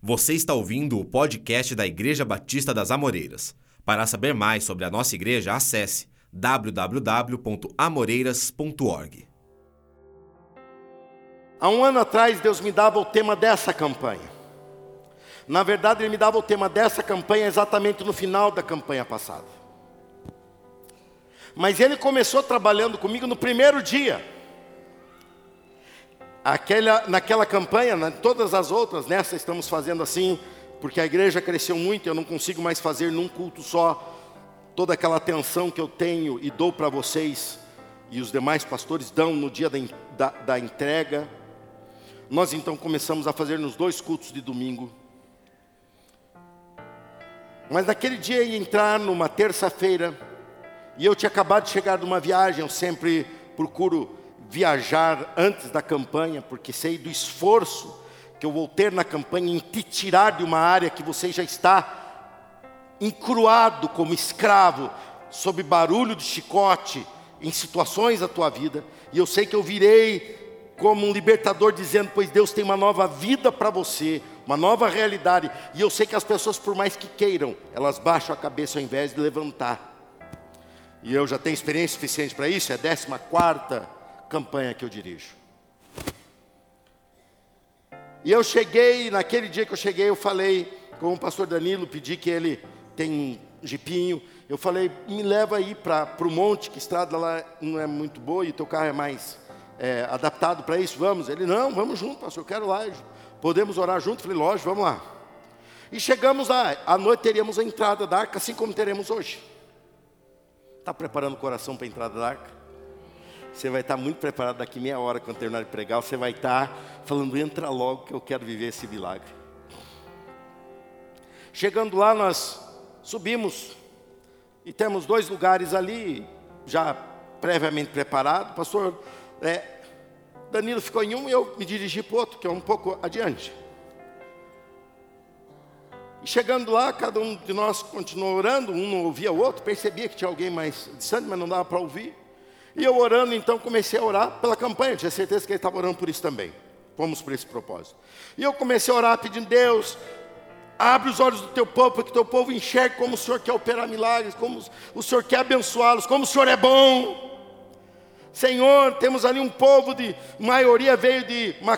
Você está ouvindo o podcast da Igreja Batista das Amoreiras. Para saber mais sobre a nossa igreja, acesse www.amoreiras.org. Há um ano atrás, Deus me dava o tema dessa campanha. Na verdade, Ele me dava o tema dessa campanha exatamente no final da campanha passada. Mas Ele começou trabalhando comigo no primeiro dia. Aquela, naquela campanha, na, todas as outras, nessa estamos fazendo assim, porque a igreja cresceu muito, eu não consigo mais fazer num culto só toda aquela atenção que eu tenho e dou para vocês, e os demais pastores dão no dia da, da, da entrega. Nós então começamos a fazer nos dois cultos de domingo. Mas naquele dia ia entrar numa terça-feira, e eu tinha acabado de chegar de uma viagem, eu sempre procuro viajar antes da campanha, porque sei do esforço que eu vou ter na campanha em te tirar de uma área que você já está encruado como escravo, sob barulho de chicote, em situações da tua vida, e eu sei que eu virei como um libertador dizendo: Pois Deus tem uma nova vida para você, uma nova realidade, e eu sei que as pessoas, por mais que queiram, elas baixam a cabeça ao invés de levantar. E eu já tenho experiência suficiente para isso, é a décima quarta campanha que eu dirijo. E eu cheguei, naquele dia que eu cheguei, eu falei com o pastor Danilo, pedi que ele tem um jipinho. Eu falei, me leva aí para o monte, que estrada lá não é muito boa e teu carro é mais é, adaptado para isso, vamos. Ele, não, vamos junto, pastor, eu quero lá. Podemos orar junto? Eu falei, lógico, vamos lá. E chegamos lá, à noite teríamos a entrada da arca, assim como teremos hoje. Está preparando o coração para a entrada da arca? Você vai estar muito preparado daqui meia hora quando terminar de pregar. Você vai estar falando, entra logo que eu quero viver esse milagre. Chegando lá, nós subimos e temos dois lugares ali, já previamente preparados. Pastor é, Danilo ficou em um e eu me dirigi para o outro, que é um pouco adiante. E chegando lá, cada um de nós continuou orando, um não ouvia o outro, percebia que tinha alguém mais distante, mas não dava para ouvir. E eu orando, então comecei a orar pela campanha, tinha certeza que ele estava orando por isso também. Fomos por esse propósito. E eu comecei a orar pedindo, Deus, abre os olhos do teu povo, para que teu povo enxergue como o Senhor quer operar milagres, como o Senhor quer abençoá-los, como o Senhor é bom. Senhor, temos ali um povo de maioria veio de uma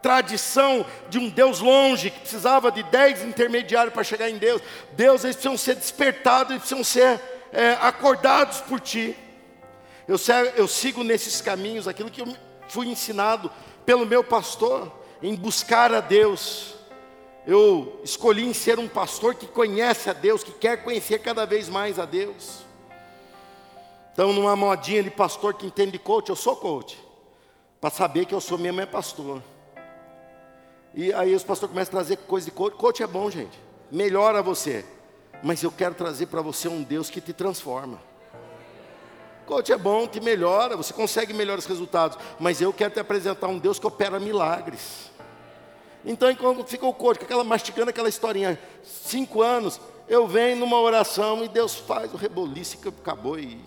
tradição de um Deus longe, que precisava de dez intermediários para chegar em Deus. Deus, eles precisam ser despertados, eles precisam ser é, acordados por Ti. Eu, eu sigo nesses caminhos aquilo que eu fui ensinado pelo meu pastor, em buscar a Deus. Eu escolhi em ser um pastor que conhece a Deus, que quer conhecer cada vez mais a Deus. Então, numa modinha de pastor que entende coach, eu sou coach. Para saber que eu sou mesmo é pastor. E aí os pastores começam a trazer coisa de coach. Coach é bom, gente. Melhora você. Mas eu quero trazer para você um Deus que te transforma. Coach é bom, te melhora, você consegue melhores resultados. Mas eu quero te apresentar um Deus que opera milagres. Então, enquanto fica o coach, aquela mastigando aquela historinha, cinco anos, eu venho numa oração e Deus faz o reboliço que acabou e.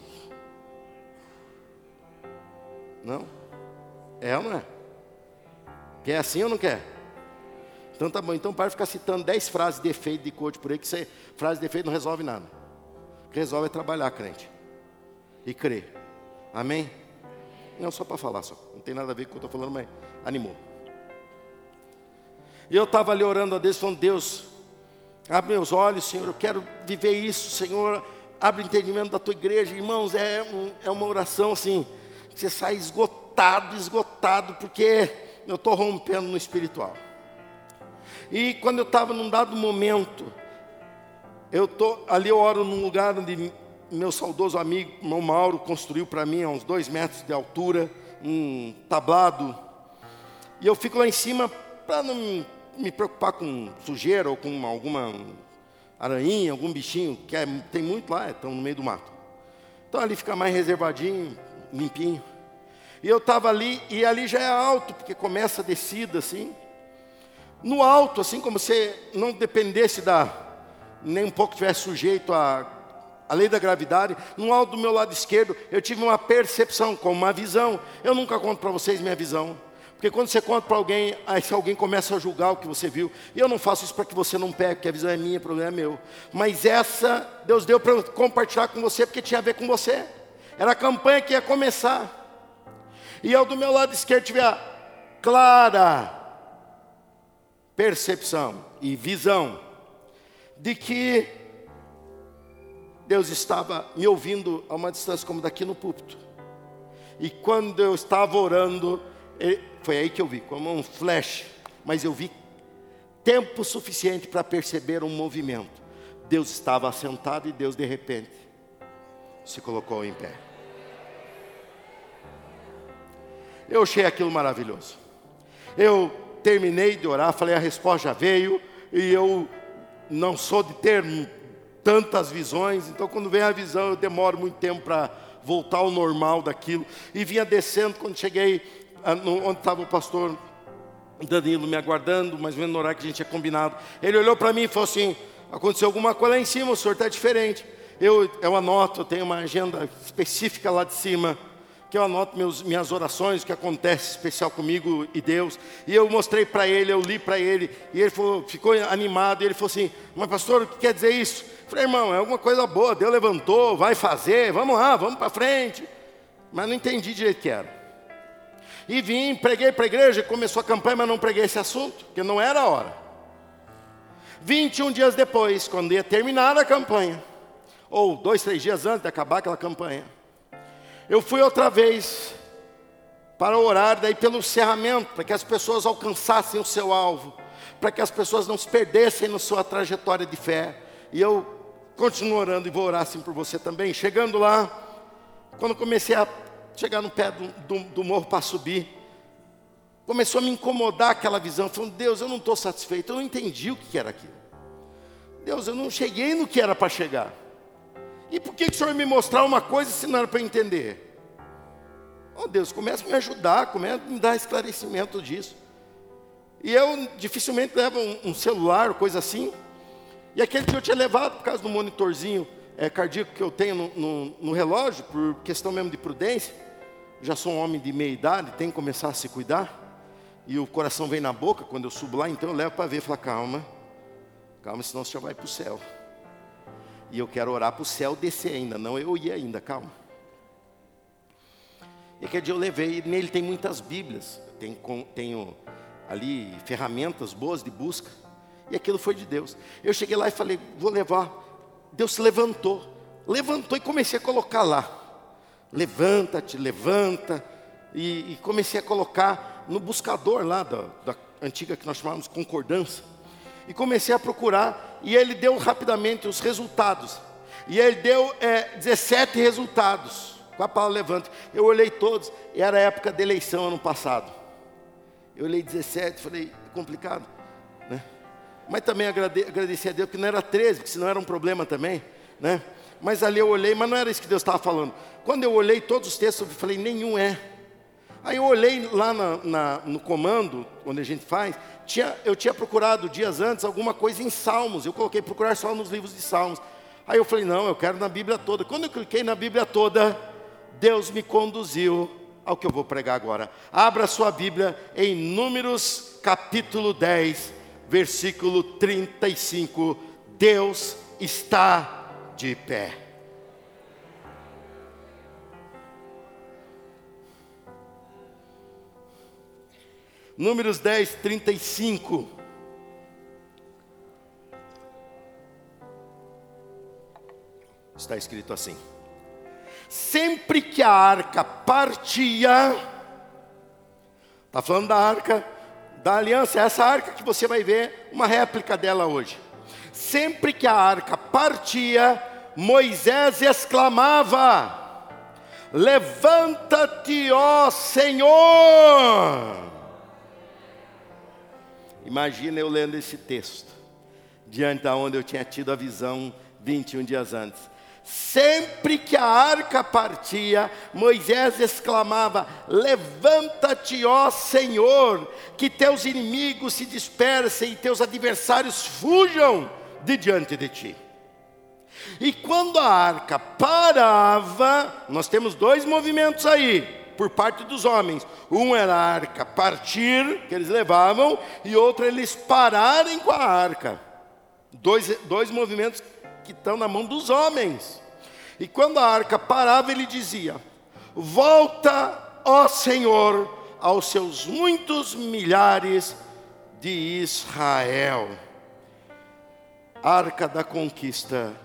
Não? É ou não é? Quer assim ou não quer? Então tá bom, então para de ficar citando dez frases de efeito de coach por aí, que você, frase de efeito não resolve nada. O que resolve é trabalhar, crente e crer. Amém? Não, só para falar, só. Não tem nada a ver com o que eu estou falando, mas animou. E eu estava ali orando a Deus, falando, Deus, abre meus olhos, Senhor, eu quero viver isso, Senhor, abre o entendimento da tua igreja. Irmãos, é, um, é uma oração assim, que você sai esgotado, esgotado, porque eu estou rompendo no espiritual. E quando eu estava num dado momento, eu tô ali eu oro num lugar onde meu saudoso amigo, irmão Mauro, construiu para mim a uns dois metros de altura, um tablado. E eu fico lá em cima para não me preocupar com sujeira ou com alguma aranha, algum bichinho, que é, tem muito lá, estão no meio do mato. Então ali fica mais reservadinho, limpinho. E eu estava ali, e ali já é alto, porque começa a descida assim. No alto, assim como se não dependesse da, nem um pouco tivesse sujeito a a lei da gravidade, no alto do meu lado esquerdo, eu tive uma percepção, com uma visão. Eu nunca conto para vocês minha visão, Porque quando você conta para alguém, aí alguém começa a julgar o que você viu, e eu não faço isso para que você não pegue, porque a visão é minha, o problema é meu. Mas essa, Deus deu para compartilhar com você, porque tinha a ver com você. Era a campanha que ia começar. E eu do meu lado esquerdo tive a clara percepção e visão de que Deus estava me ouvindo a uma distância como daqui no púlpito. E quando eu estava orando, foi aí que eu vi, como um flash, mas eu vi tempo suficiente para perceber um movimento. Deus estava assentado e Deus de repente se colocou em pé. Eu achei aquilo maravilhoso. Eu terminei de orar, falei, a resposta já veio, e eu não sou de ter tantas visões, então quando vem a visão eu demoro muito tempo para voltar ao normal daquilo. E vinha descendo, quando cheguei onde estava o pastor Danilo me aguardando, mas vendo no horário que a gente tinha combinado. Ele olhou para mim e falou assim: aconteceu alguma coisa lá em cima, o senhor está diferente. Eu, eu anoto, eu tenho uma agenda específica lá de cima, que eu anoto meus, minhas orações, o que acontece especial comigo e Deus. E eu mostrei para ele, eu li para ele, e ele falou, ficou animado, e ele falou assim: Mas pastor, o que quer dizer isso? Eu falei, irmão, é alguma coisa boa, Deus levantou, vai fazer, vamos lá, vamos para frente. Mas não entendi direito o que era. E vim, preguei para a igreja, começou a campanha, mas não preguei esse assunto, porque não era a hora. 21 dias depois, quando ia terminar a campanha, ou dois, três dias antes de acabar aquela campanha, eu fui outra vez para orar daí pelo cerramento, para que as pessoas alcançassem o seu alvo, para que as pessoas não se perdessem na sua trajetória de fé. E eu continuo orando e vou orar assim por você também. Chegando lá, quando comecei a chegar no pé do, do, do morro para subir, começou a me incomodar aquela visão, falando, Deus, eu não estou satisfeito, eu não entendi o que era aquilo. Deus, eu não cheguei no que era para chegar. E por que, que o Senhor me mostrar uma coisa se não era para entender? Oh Deus, comece a me ajudar, comece a me dar esclarecimento disso. E eu dificilmente levo um, um celular, coisa assim. E aquele que eu tinha levado por causa do monitorzinho é, cardíaco que eu tenho no, no, no, relógio, por questão mesmo de prudência, já sou um homem de meia idade, tenho que começar a se cuidar, e o coração vem na boca quando eu subo lá, então eu levo para ver, falo, calma, calma, senão você já vai para o céu. E eu quero orar para o céu descer ainda, não eu ir ainda, calma. E aquele dia eu levei, nele tem muitas bíblias, tem, tenho ali ferramentas boas de busca, e aquilo foi de Deus. Eu cheguei lá e falei, vou levar Deus se levantou, levantou e comecei a colocar lá. Levanta-te, levanta. E, e, comecei a colocar no buscador lá da, da antiga que nós chamávamos concordância. E comecei a procurar, e ele deu rapidamente os resultados. E ele deu é, 17 resultados com a palavra levanta. Eu olhei todos, era época da eleição ano passado. Eu olhei 17, falei, complicado. Mas também agrade, agradeci a Deus que não era 13, porque senão era um problema também, né? Mas ali eu olhei, mas não era isso que Deus estava falando. Quando eu olhei todos os textos, eu falei, nenhum é. Aí eu olhei lá na, na, no comando, onde a gente faz, tinha, eu tinha procurado dias antes alguma coisa em Salmos. Eu coloquei procurar só nos livros de Salmos. Aí eu falei, não, eu quero na Bíblia toda. Quando eu cliquei na Bíblia toda, Deus me conduziu ao que eu vou pregar agora. Abra sua Bíblia em Números capítulo 10 versículo 35. Deus está de pé. Números 10, 35. Está escrito assim: Sempre que a arca partia, está falando da arca da aliança, é essa arca que você vai ver uma réplica dela hoje. Sempre que a arca partia, Moisés exclamava: Levanta-te, ó Senhor! Imagina eu lendo esse texto, diante da onde eu tinha tido a visão 21 dias antes. Sempre que a arca partia, Moisés exclamava: Levanta-te, ó Senhor, que teus inimigos se dispersem e teus adversários fujam de diante de ti. E quando a arca parava, nós temos dois movimentos aí. Por parte dos homens. Um era a arca partir, que eles levavam, e outro eles pararem com a arca. Dois, dois movimentos que estão na mão dos homens. E quando a arca parava, ele dizia: Volta, ó Senhor, aos seus muitos milhares de Israel. Arca da conquista,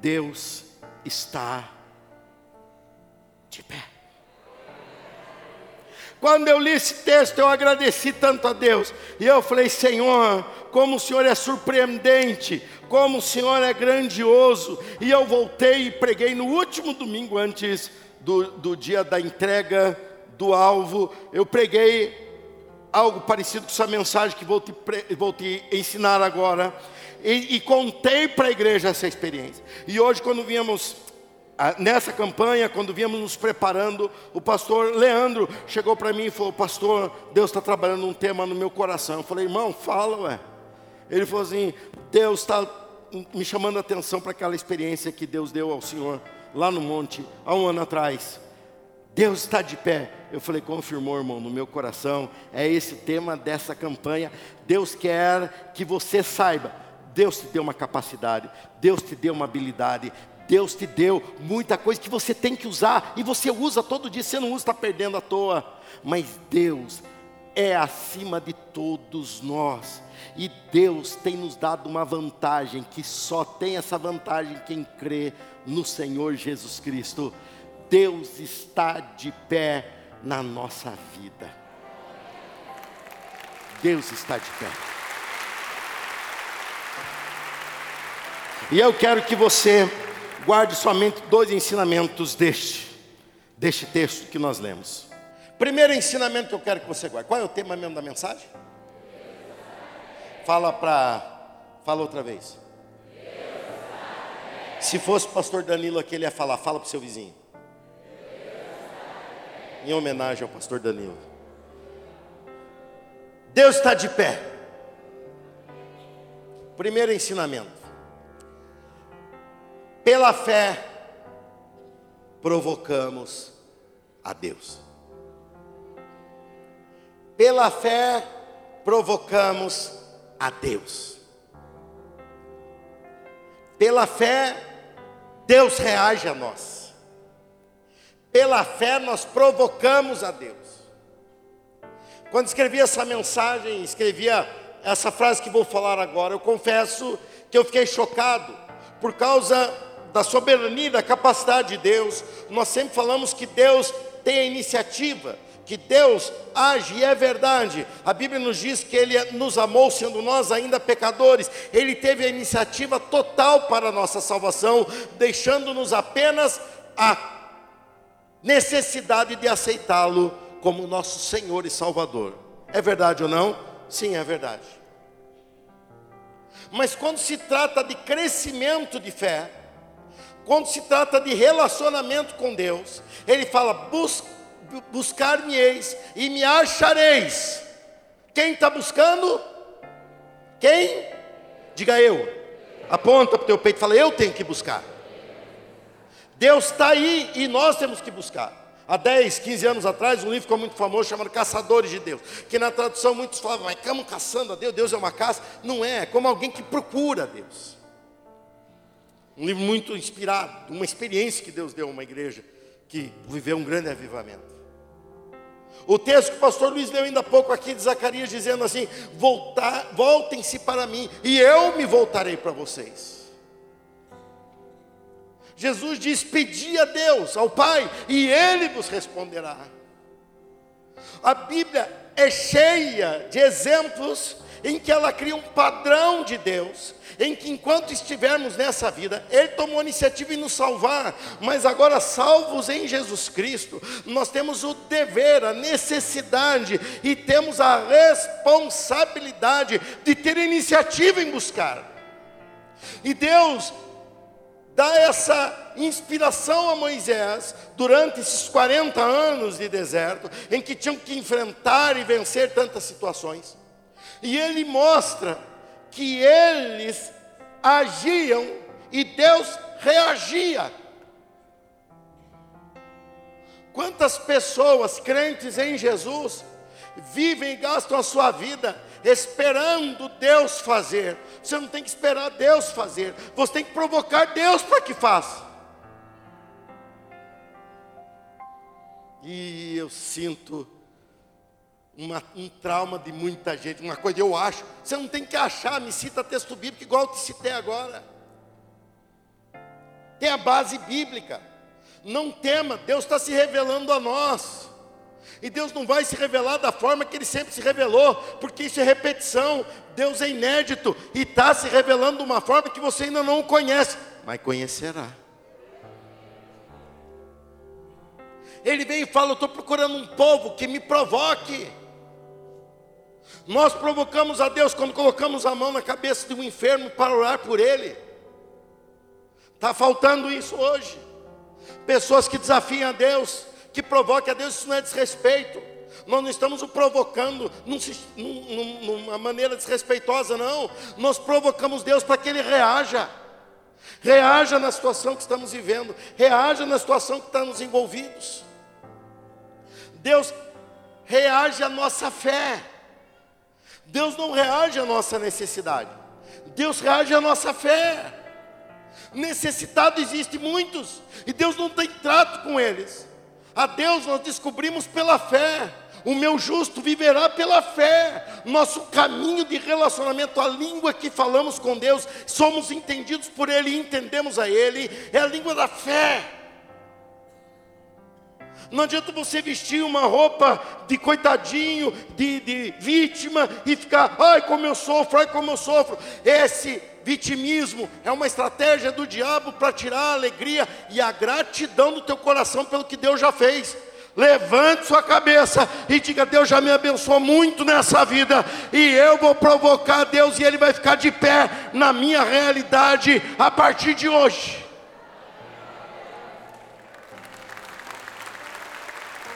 Deus está de pé. Quando eu li esse texto, eu agradeci tanto a Deus. E eu falei, Senhor, como o Senhor é surpreendente, como o Senhor é grandioso. E eu voltei e preguei no último domingo antes do, do dia da entrega do alvo. Eu preguei algo parecido com essa mensagem que vou te, vou te ensinar agora. E, e contei para a igreja essa experiência. E hoje, quando viemos nessa campanha, quando viemos nos preparando, o pastor Leandro chegou para mim e falou: Pastor, Deus está trabalhando um tema no meu coração. Eu falei: Irmão, fala, ué. Ele falou assim: Deus está me chamando a atenção para aquela experiência que Deus deu ao Senhor lá no monte, há um ano atrás. Deus está de pé. Eu falei, confirmou, irmão, no meu coração, é esse tema dessa campanha. Deus quer que você saiba. Deus te deu uma capacidade, Deus te deu uma habilidade, Deus te deu muita coisa que você tem que usar e você usa todo dia, você não usa, está perdendo à toa. Mas Deus é acima de todos nós. E Deus tem nos dado uma vantagem, que só tem essa vantagem quem crê no Senhor Jesus Cristo. Deus está de pé na nossa vida. Deus está de pé. E eu quero que você guarde somente dois ensinamentos deste, deste texto que nós lemos. Primeiro ensinamento que eu quero que você guarde. Qual é o tema mesmo da mensagem? Fala para. Fala outra vez. Se fosse o pastor Danilo aqui, ele ia falar, fala para o seu vizinho. Em homenagem ao pastor Danilo. Deus está de pé. Primeiro ensinamento. Pela fé, provocamos a Deus. Pela fé, provocamos a Deus. Pela fé, Deus reage a nós. Pela fé, nós provocamos a Deus. Quando escrevi essa mensagem, escrevia essa frase que vou falar agora, eu confesso que eu fiquei chocado por causa da soberania, da capacidade de Deus. Nós sempre falamos que Deus tem a iniciativa, que Deus age e é verdade. A Bíblia nos diz que Ele nos amou, sendo nós ainda pecadores. Ele teve a iniciativa total para a nossa salvação, deixando-nos apenas a necessidade de aceitá-lo como nosso Senhor e Salvador. É verdade ou não? Sim, é verdade. Mas quando se trata de crescimento de fé, quando se trata de relacionamento com Deus, ele fala: Bus, buscar-me-eis e me achareis. Quem está buscando? Quem? Diga eu. Aponta para o teu peito e fala: Eu tenho que buscar. Deus está aí e nós temos que buscar. Há 10, 15 anos atrás, um livro ficou muito famoso chamado Caçadores de Deus. Que na tradução muitos falavam, mas como caçando a Deus? Deus é uma caça. Não é, é como alguém que procura Deus. Um livro muito inspirado, uma experiência que Deus deu a uma igreja que viveu um grande avivamento. O texto que o pastor Luiz leu ainda há pouco aqui de Zacarias dizendo assim: voltem-se para mim e eu me voltarei para vocês. Jesus diz: pedi a Deus, ao Pai, e Ele vos responderá. A Bíblia é cheia de exemplos em que ela cria um padrão de Deus, em que enquanto estivermos nessa vida, Ele tomou a iniciativa em nos salvar, mas agora salvos em Jesus Cristo, nós temos o dever, a necessidade e temos a responsabilidade de ter iniciativa em buscar. E Deus dá essa inspiração a Moisés durante esses 40 anos de deserto, em que tinham que enfrentar e vencer tantas situações. E ele mostra que eles agiam e Deus reagia. Quantas pessoas crentes em Jesus vivem e gastam a sua vida esperando Deus fazer. Você não tem que esperar Deus fazer, você tem que provocar Deus para que faça. E eu sinto uma, um trauma de muita gente, uma coisa eu acho, você não tem que achar, me cita texto bíblico igual eu te citei agora. Tem a base bíblica. Não tema, Deus está se revelando a nós. E Deus não vai se revelar da forma que Ele sempre se revelou, porque isso é repetição. Deus é inédito e está se revelando de uma forma que você ainda não conhece, mas conhecerá. Ele vem e fala: Eu estou procurando um povo que me provoque. Nós provocamos a Deus quando colocamos a mão na cabeça de um enfermo para orar por ele. Está faltando isso hoje. Pessoas que desafiam a Deus, que provoquem a Deus, isso não é desrespeito. Nós não estamos o provocando num, num, numa maneira desrespeitosa, não. Nós provocamos Deus para que Ele reaja. Reaja na situação que estamos vivendo, reaja na situação que estamos envolvidos. Deus reage à nossa fé. Deus não reage à nossa necessidade. Deus reage à nossa fé. Necessitado existe muitos, e Deus não tem trato com eles. A Deus nós descobrimos pela fé. O meu justo viverá pela fé. Nosso caminho de relacionamento, a língua que falamos com Deus, somos entendidos por Ele e entendemos a Ele, é a língua da fé. Não adianta você vestir uma roupa de coitadinho, de, de vítima e ficar, ai como eu sofro, ai como eu sofro. Esse vitimismo é uma estratégia do diabo para tirar a alegria e a gratidão do teu coração pelo que Deus já fez. Levante sua cabeça e diga: Deus já me abençoou muito nessa vida, e eu vou provocar Deus, e Ele vai ficar de pé na minha realidade a partir de hoje.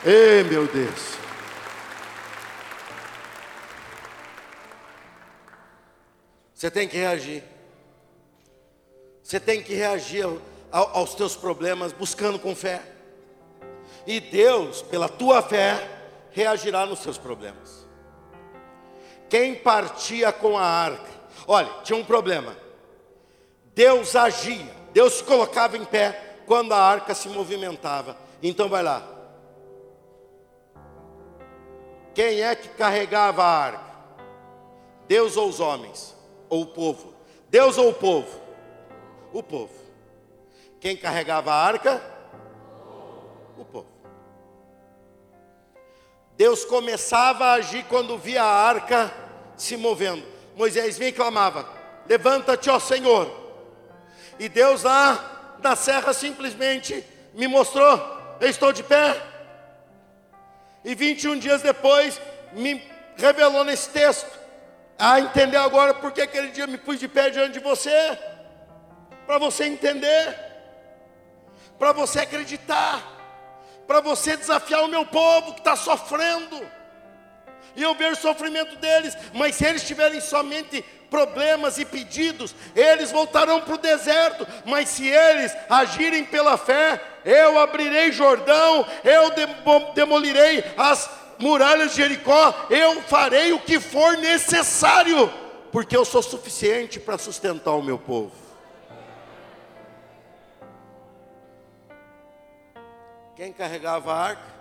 Ei, meu Deus. Você tem que reagir. Você tem que reagir aos teus problemas buscando com fé. E Deus, pela tua fé, reagirá nos seus problemas. Quem partia com a arca, olha, tinha um problema. Deus agia, Deus se colocava em pé quando a arca se movimentava. Então vai lá, quem é que carregava a arca? Deus ou os homens? Ou o povo? Deus ou o povo? O povo. Quem carregava a arca? O povo. Deus começava a agir quando via a arca se movendo. Moisés vinha e clamava: Levanta-te, ó Senhor. E Deus lá na serra simplesmente me mostrou: Eu estou de pé. E 21 dias depois, me revelou nesse texto, a entender agora porque aquele dia me pus de pé diante de você, para você entender, para você acreditar, para você desafiar o meu povo que está sofrendo, e eu ver o sofrimento deles, mas se eles tiverem somente problemas e pedidos, eles voltarão para o deserto, mas se eles agirem pela fé, eu abrirei Jordão, eu demolirei as muralhas de Jericó, eu farei o que for necessário, porque eu sou suficiente para sustentar o meu povo. Quem carregava a arca?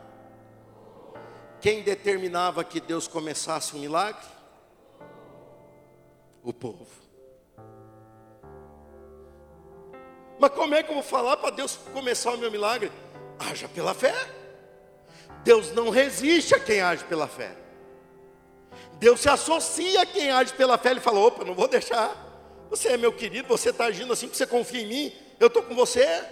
Quem determinava que Deus começasse um milagre? o povo. Mas como é que eu vou falar para Deus começar o meu milagre? Haja pela fé. Deus não resiste a quem age pela fé. Deus se associa a quem age pela fé. Ele fala: opa, não vou deixar. Você é meu querido, você está agindo assim porque você confia em mim. Eu estou com você.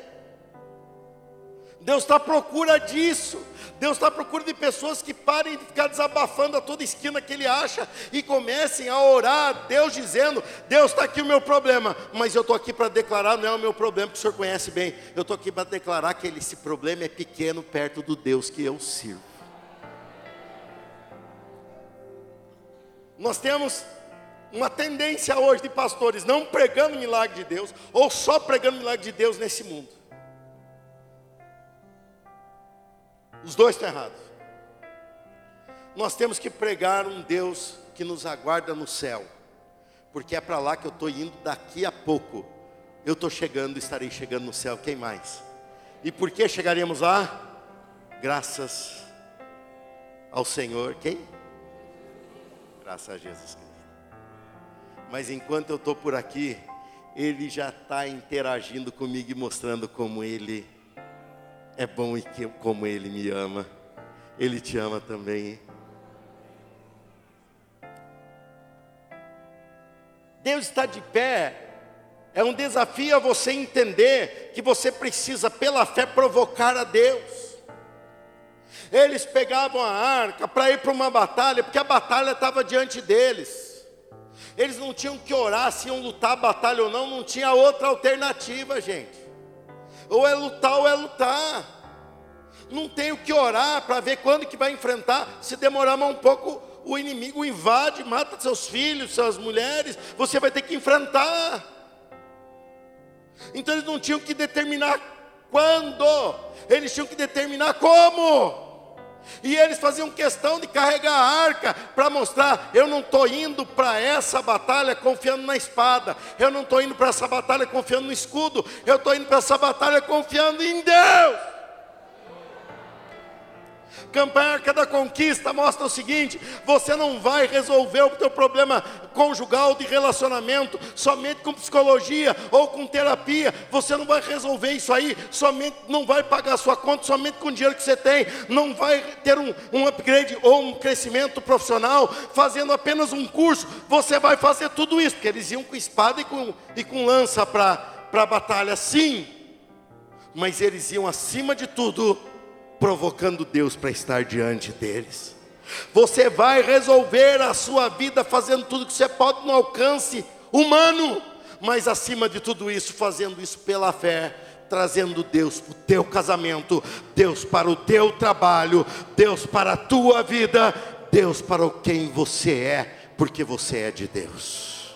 Deus está à procura disso. Deus está à procura de pessoas que parem de ficar desabafando a toda esquina que Ele acha e comecem a orar, Deus dizendo: Deus está aqui o meu problema, mas eu estou aqui para declarar, não é o meu problema que o Senhor conhece bem, eu estou aqui para declarar que esse problema é pequeno perto do Deus que eu sirvo. Nós temos uma tendência hoje de pastores não pregando o milagre de Deus, ou só pregando o milagre de Deus nesse mundo. Os dois estão errados. Nós temos que pregar um Deus que nos aguarda no céu, porque é para lá que eu estou indo daqui a pouco. Eu estou chegando, estarei chegando no céu. Quem mais? E por que chegaremos lá? Graças ao Senhor. Quem? Graças a Jesus Cristo. Mas enquanto eu estou por aqui, Ele já está interagindo comigo e mostrando como Ele é bom e que, como Ele me ama. Ele te ama também. Deus está de pé. É um desafio a você entender que você precisa, pela fé, provocar a Deus. Eles pegavam a arca para ir para uma batalha, porque a batalha estava diante deles. Eles não tinham que orar se iam lutar a batalha ou não, não tinha outra alternativa, gente. Ou é lutar ou é lutar. Não tenho que orar para ver quando que vai enfrentar. Se demorar mais um pouco, o inimigo invade, mata seus filhos, suas mulheres. Você vai ter que enfrentar. Então eles não tinham que determinar quando, eles tinham que determinar como. E eles faziam questão de carregar a arca para mostrar: eu não estou indo para essa batalha confiando na espada, eu não estou indo para essa batalha confiando no escudo, eu estou indo para essa batalha confiando em Deus. Campanha da Conquista mostra o seguinte: você não vai resolver o teu problema conjugal de relacionamento somente com psicologia ou com terapia. Você não vai resolver isso aí, somente não vai pagar a sua conta somente com o dinheiro que você tem, não vai ter um, um upgrade ou um crescimento profissional fazendo apenas um curso. Você vai fazer tudo isso, porque eles iam com espada e com, e com lança para a batalha, sim, mas eles iam acima de tudo provocando Deus para estar diante deles. Você vai resolver a sua vida fazendo tudo que você pode no alcance humano, mas acima de tudo isso, fazendo isso pela fé, trazendo Deus para o teu casamento, Deus para o teu trabalho, Deus para a tua vida, Deus para quem você é, porque você é de Deus.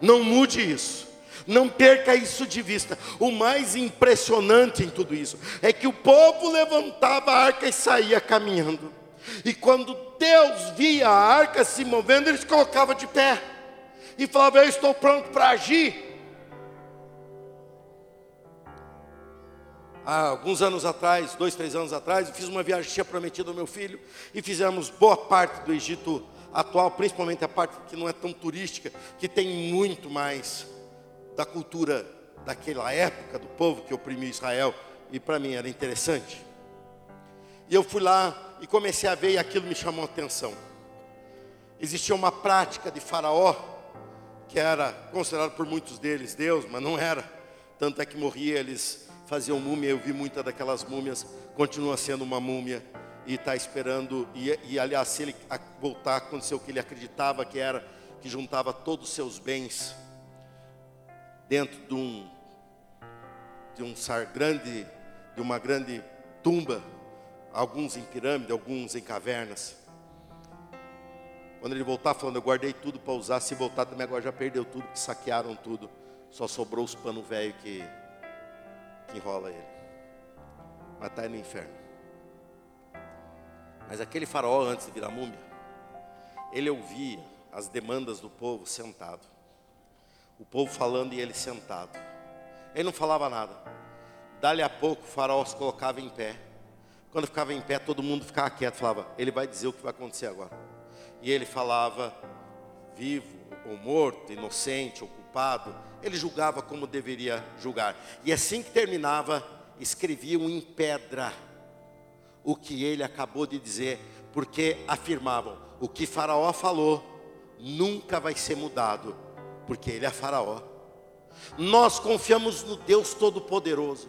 Não mude isso. Não perca isso de vista. O mais impressionante em tudo isso é que o povo levantava a arca e saía caminhando. E quando Deus via a arca se movendo, ele se colocava de pé e falava: Eu estou pronto para agir. Há alguns anos atrás, dois, três anos atrás, eu fiz uma viagem que tinha prometido ao meu filho e fizemos boa parte do Egito atual, principalmente a parte que não é tão turística, que tem muito mais da cultura daquela época, do povo que oprimia Israel, e para mim era interessante. E eu fui lá e comecei a ver e aquilo me chamou a atenção. Existia uma prática de Faraó, que era considerado por muitos deles Deus, mas não era. Tanto é que morria, eles faziam múmia, eu vi muitas daquelas múmias, continua sendo uma múmia e está esperando. E, e aliás, se ele voltar, aconteceu o que ele acreditava que era, que juntava todos os seus bens dentro de um de um sar grande, de uma grande tumba, alguns em pirâmide, alguns em cavernas. Quando ele voltar falando, eu guardei tudo para usar, se voltar também agora já perdeu tudo, que saquearam tudo, só sobrou os panos velhos que, que enrola ele. Mas está no inferno. Mas aquele faraó, antes de virar múmia, ele ouvia as demandas do povo sentado o povo falando e ele sentado. Ele não falava nada. Dali a pouco o faraó se colocava em pé. Quando ficava em pé, todo mundo ficava quieto, falava, ele vai dizer o que vai acontecer agora. E ele falava, vivo ou morto, inocente ou culpado, ele julgava como deveria julgar. E assim que terminava, escreviam em pedra o que ele acabou de dizer, porque afirmavam: o que Faraó falou nunca vai ser mudado, porque ele é Faraó. Nós confiamos no Deus Todo-Poderoso.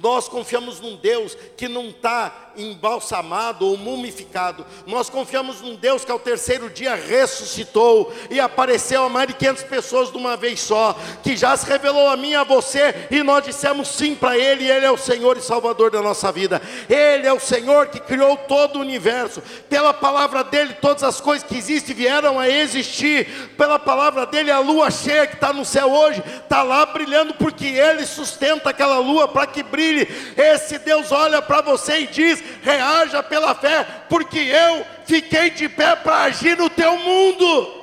Nós confiamos num Deus que não está embalsamado ou mumificado. Nós confiamos num Deus que ao terceiro dia ressuscitou e apareceu a mais de 500 pessoas de uma vez só, que já se revelou a mim e a você, e nós dissemos sim para Ele, e Ele é o Senhor e Salvador da nossa vida. Ele é o Senhor que criou todo o universo. Pela palavra dEle, todas as coisas que existem vieram a existir. Pela palavra dEle, a lua cheia que está no céu hoje, está lá brilhando, porque Ele sustenta aquela lua para que brilhe. Esse Deus olha para você e diz: reaja pela fé, porque eu fiquei de pé para agir no teu mundo.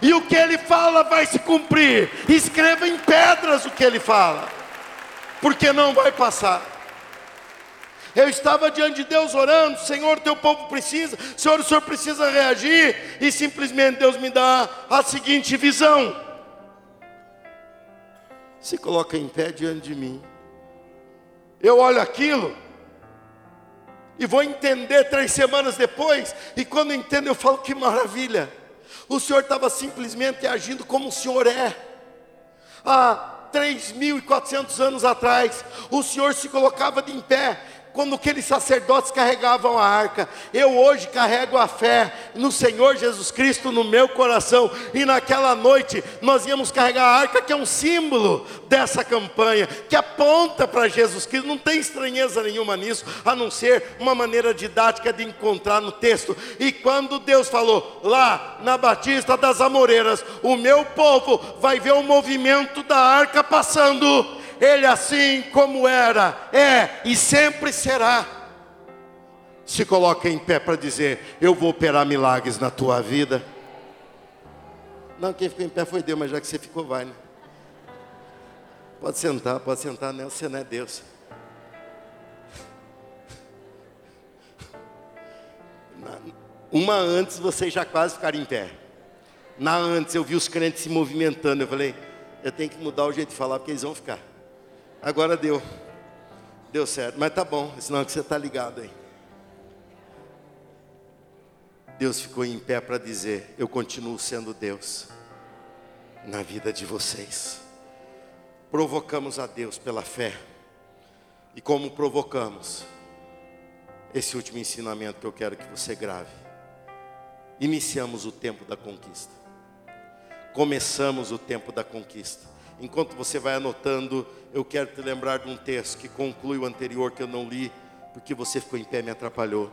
E o que ele fala vai se cumprir. Escreva em pedras o que ele fala, porque não vai passar. Eu estava diante de Deus orando, Senhor, teu povo precisa, Senhor, o Senhor precisa reagir, e simplesmente Deus me dá a seguinte visão: se coloca em pé diante de mim, eu olho aquilo, e vou entender três semanas depois, e quando entendo, eu falo que maravilha, o Senhor estava simplesmente agindo como o Senhor é. Há 3.400 anos atrás, o Senhor se colocava de em pé, quando aqueles sacerdotes carregavam a arca. Eu hoje carrego a fé no Senhor Jesus Cristo no meu coração. E naquela noite nós íamos carregar a arca, que é um símbolo dessa campanha, que aponta para Jesus Cristo. Não tem estranheza nenhuma nisso, a não ser uma maneira didática de encontrar no texto. E quando Deus falou lá na Batista das Amoreiras, o meu povo vai ver o movimento da arca passando ele assim como era, é e sempre será. Se coloca em pé para dizer: Eu vou operar milagres na tua vida. Não, quem ficou em pé foi Deus, mas já que você ficou, vai, né? Pode sentar, pode sentar, né? Você não é Deus. Uma antes vocês já quase ficaram em pé. Na antes eu vi os crentes se movimentando. Eu falei, eu tenho que mudar o jeito de falar porque eles vão ficar. Agora deu. Deu certo. Mas tá bom, senão que você está ligado aí. Deus ficou em pé para dizer: Eu continuo sendo Deus na vida de vocês. Provocamos a Deus pela fé. E como provocamos? Esse último ensinamento que eu quero que você grave. Iniciamos o tempo da conquista. Começamos o tempo da conquista. Enquanto você vai anotando, eu quero te lembrar de um texto que conclui o anterior que eu não li, porque você ficou em pé e me atrapalhou.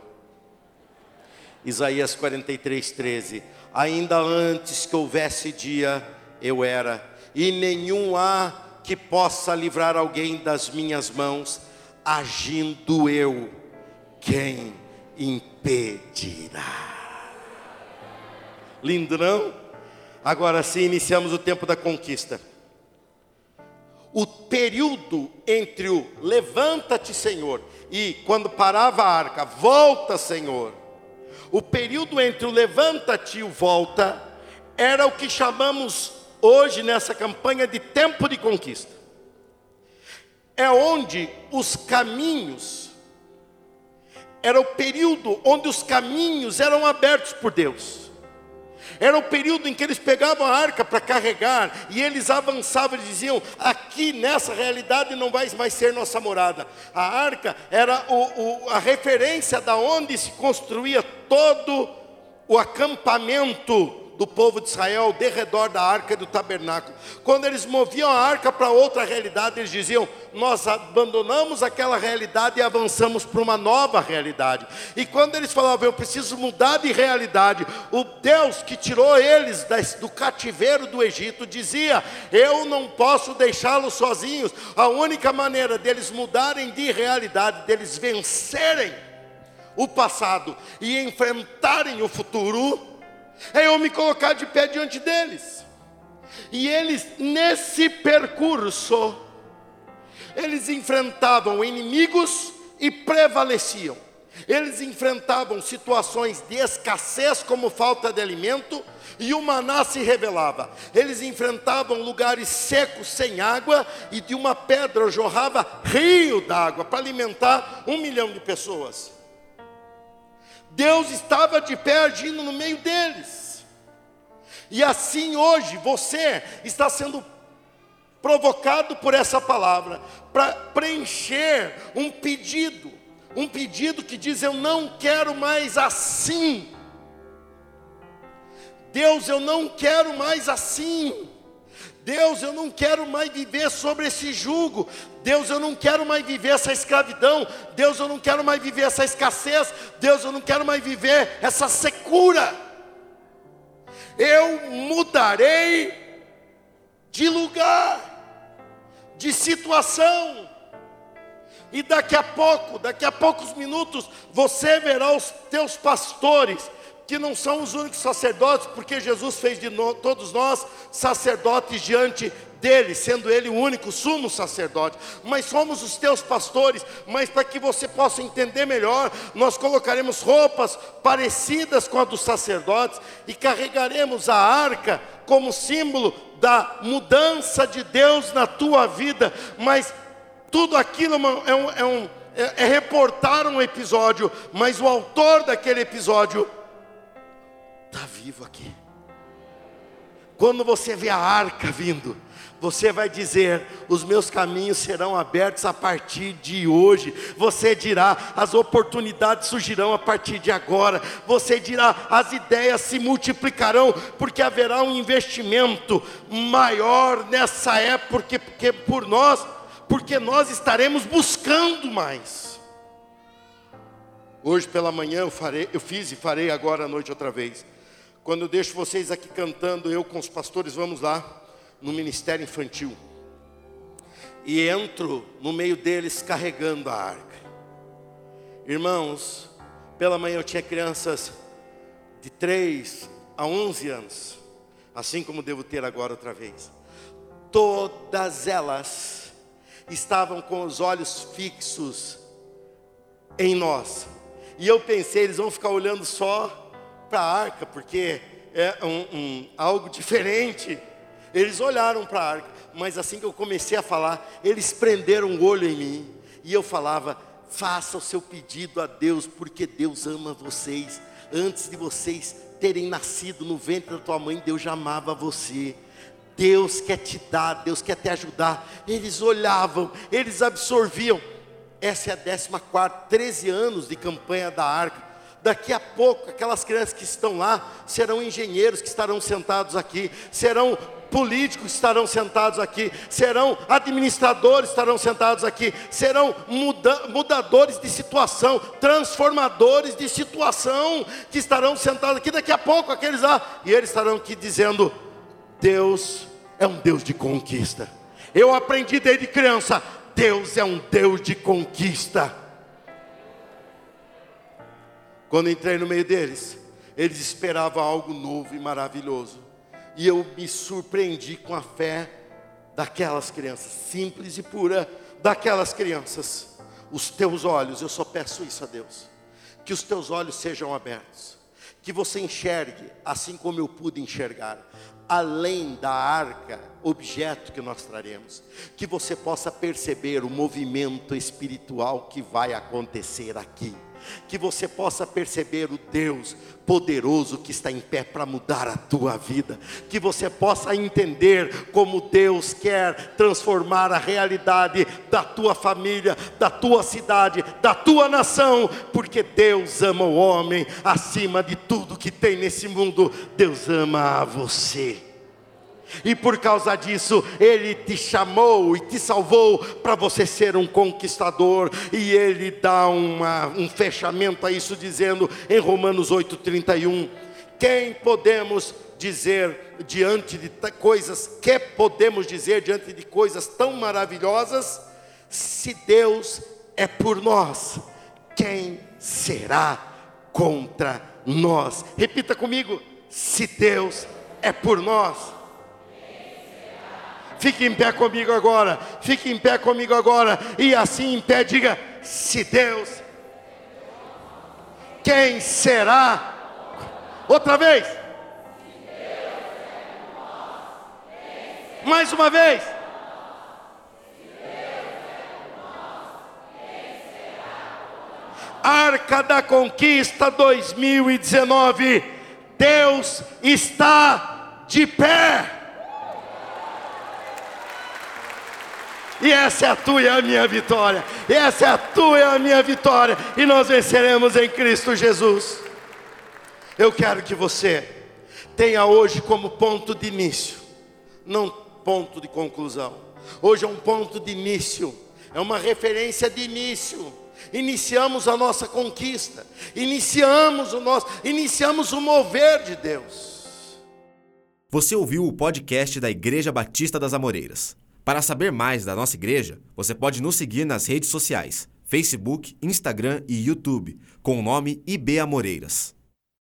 Isaías 43, 13. Ainda antes que houvesse dia, eu era, e nenhum há que possa livrar alguém das minhas mãos, agindo eu, quem impedirá? Lindo não? Agora sim, iniciamos o tempo da conquista o período entre o levanta-te, Senhor, e quando parava a arca, volta, Senhor. O período entre o levanta-te e o volta era o que chamamos hoje nessa campanha de tempo de conquista. É onde os caminhos era o período onde os caminhos eram abertos por Deus. Era o período em que eles pegavam a arca para carregar e eles avançavam e diziam: aqui nessa realidade não vai mais ser nossa morada. A arca era o, o, a referência da onde se construía todo o acampamento do povo de Israel de redor da arca do tabernáculo. Quando eles moviam a arca para outra realidade, eles diziam: Nós abandonamos aquela realidade e avançamos para uma nova realidade. E quando eles falavam: Eu preciso mudar de realidade, o Deus que tirou eles do cativeiro do Egito dizia: Eu não posso deixá-los sozinhos. A única maneira deles mudarem de realidade, deles vencerem o passado e enfrentarem o futuro, é eu me colocar de pé diante deles. E eles, nesse percurso, eles enfrentavam inimigos e prevaleciam. Eles enfrentavam situações de escassez, como falta de alimento, e o maná se revelava. Eles enfrentavam lugares secos, sem água, e de uma pedra jorrava rio d'água para alimentar um milhão de pessoas. Deus estava de pé agindo no meio deles. E assim hoje você está sendo provocado por essa palavra para preencher um pedido, um pedido que diz: Eu não quero mais assim. Deus, eu não quero mais assim. Deus, eu não quero mais viver sobre esse jugo. Deus, eu não quero mais viver essa escravidão. Deus, eu não quero mais viver essa escassez. Deus, eu não quero mais viver essa secura. Eu mudarei de lugar, de situação. E daqui a pouco, daqui a poucos minutos, você verá os teus pastores, que não são os únicos sacerdotes, porque Jesus fez de no, todos nós sacerdotes diante dele, sendo ele o único sumo sacerdote. Mas somos os teus pastores, mas para que você possa entender melhor, nós colocaremos roupas parecidas com a dos sacerdotes e carregaremos a arca como símbolo da mudança de Deus na tua vida, mas tudo aquilo é, um, é, um, é, é reportar um episódio, mas o autor daquele episódio está vivo aqui. Quando você vê a arca vindo, você vai dizer: os meus caminhos serão abertos a partir de hoje. Você dirá: as oportunidades surgirão a partir de agora. Você dirá: as ideias se multiplicarão, porque haverá um investimento maior nessa época, porque, porque por nós, porque nós estaremos buscando mais. Hoje pela manhã eu farei, eu fiz e farei agora à noite outra vez. Quando eu deixo vocês aqui cantando, eu com os pastores vamos lá no ministério infantil e entro no meio deles carregando a arca. Irmãos, pela manhã eu tinha crianças de 3 a 11 anos, assim como devo ter agora outra vez. Todas elas estavam com os olhos fixos em nós. E eu pensei, eles vão ficar olhando só para a arca, porque é um, um, algo diferente eles olharam para a arca, mas assim que eu comecei a falar, eles prenderam o olho em mim. E eu falava: faça o seu pedido a Deus, porque Deus ama vocês. Antes de vocês terem nascido no ventre da tua mãe, Deus já amava você. Deus quer te dar, Deus quer te ajudar. Eles olhavam, eles absorviam. Essa é a décima quarta, 13 anos de campanha da arca. Daqui a pouco, aquelas crianças que estão lá serão engenheiros que estarão sentados aqui, serão políticos estarão sentados aqui, serão administradores estarão sentados aqui, serão muda, mudadores de situação, transformadores de situação que estarão sentados aqui daqui a pouco aqueles lá, e eles estarão aqui dizendo: Deus é um Deus de conquista. Eu aprendi desde criança, Deus é um Deus de conquista. Quando entrei no meio deles, eles esperavam algo novo e maravilhoso. E eu me surpreendi com a fé daquelas crianças, simples e pura, daquelas crianças. Os teus olhos, eu só peço isso a Deus, que os teus olhos sejam abertos, que você enxergue, assim como eu pude enxergar, além da arca, objeto que nós traremos, que você possa perceber o movimento espiritual que vai acontecer aqui que você possa perceber o Deus poderoso que está em pé para mudar a tua vida, que você possa entender como Deus quer transformar a realidade da tua família, da tua cidade, da tua nação, porque Deus ama o homem acima de tudo que tem nesse mundo, Deus ama você e por causa disso Ele te chamou e te salvou para você ser um conquistador, e Ele dá uma, um fechamento a isso, dizendo em Romanos 8,31: Quem podemos dizer diante de coisas, que podemos dizer diante de coisas tão maravilhosas, se Deus é por nós, quem será contra nós? Repita comigo: se Deus é por nós Fique em pé comigo agora. Fique em pé comigo agora. E assim em pé, diga: se Deus, quem será? Outra vez. Mais uma vez. Arca da Conquista 2019. Deus está de pé. E essa é a tua e a minha vitória. E essa é a tua e a minha vitória. E nós venceremos em Cristo Jesus. Eu quero que você tenha hoje como ponto de início, não ponto de conclusão. Hoje é um ponto de início, é uma referência de início. Iniciamos a nossa conquista, iniciamos o nosso, iniciamos o mover de Deus. Você ouviu o podcast da Igreja Batista das Amoreiras. Para saber mais da nossa igreja, você pode nos seguir nas redes sociais: Facebook, Instagram e YouTube, com o nome IB Amoreiras.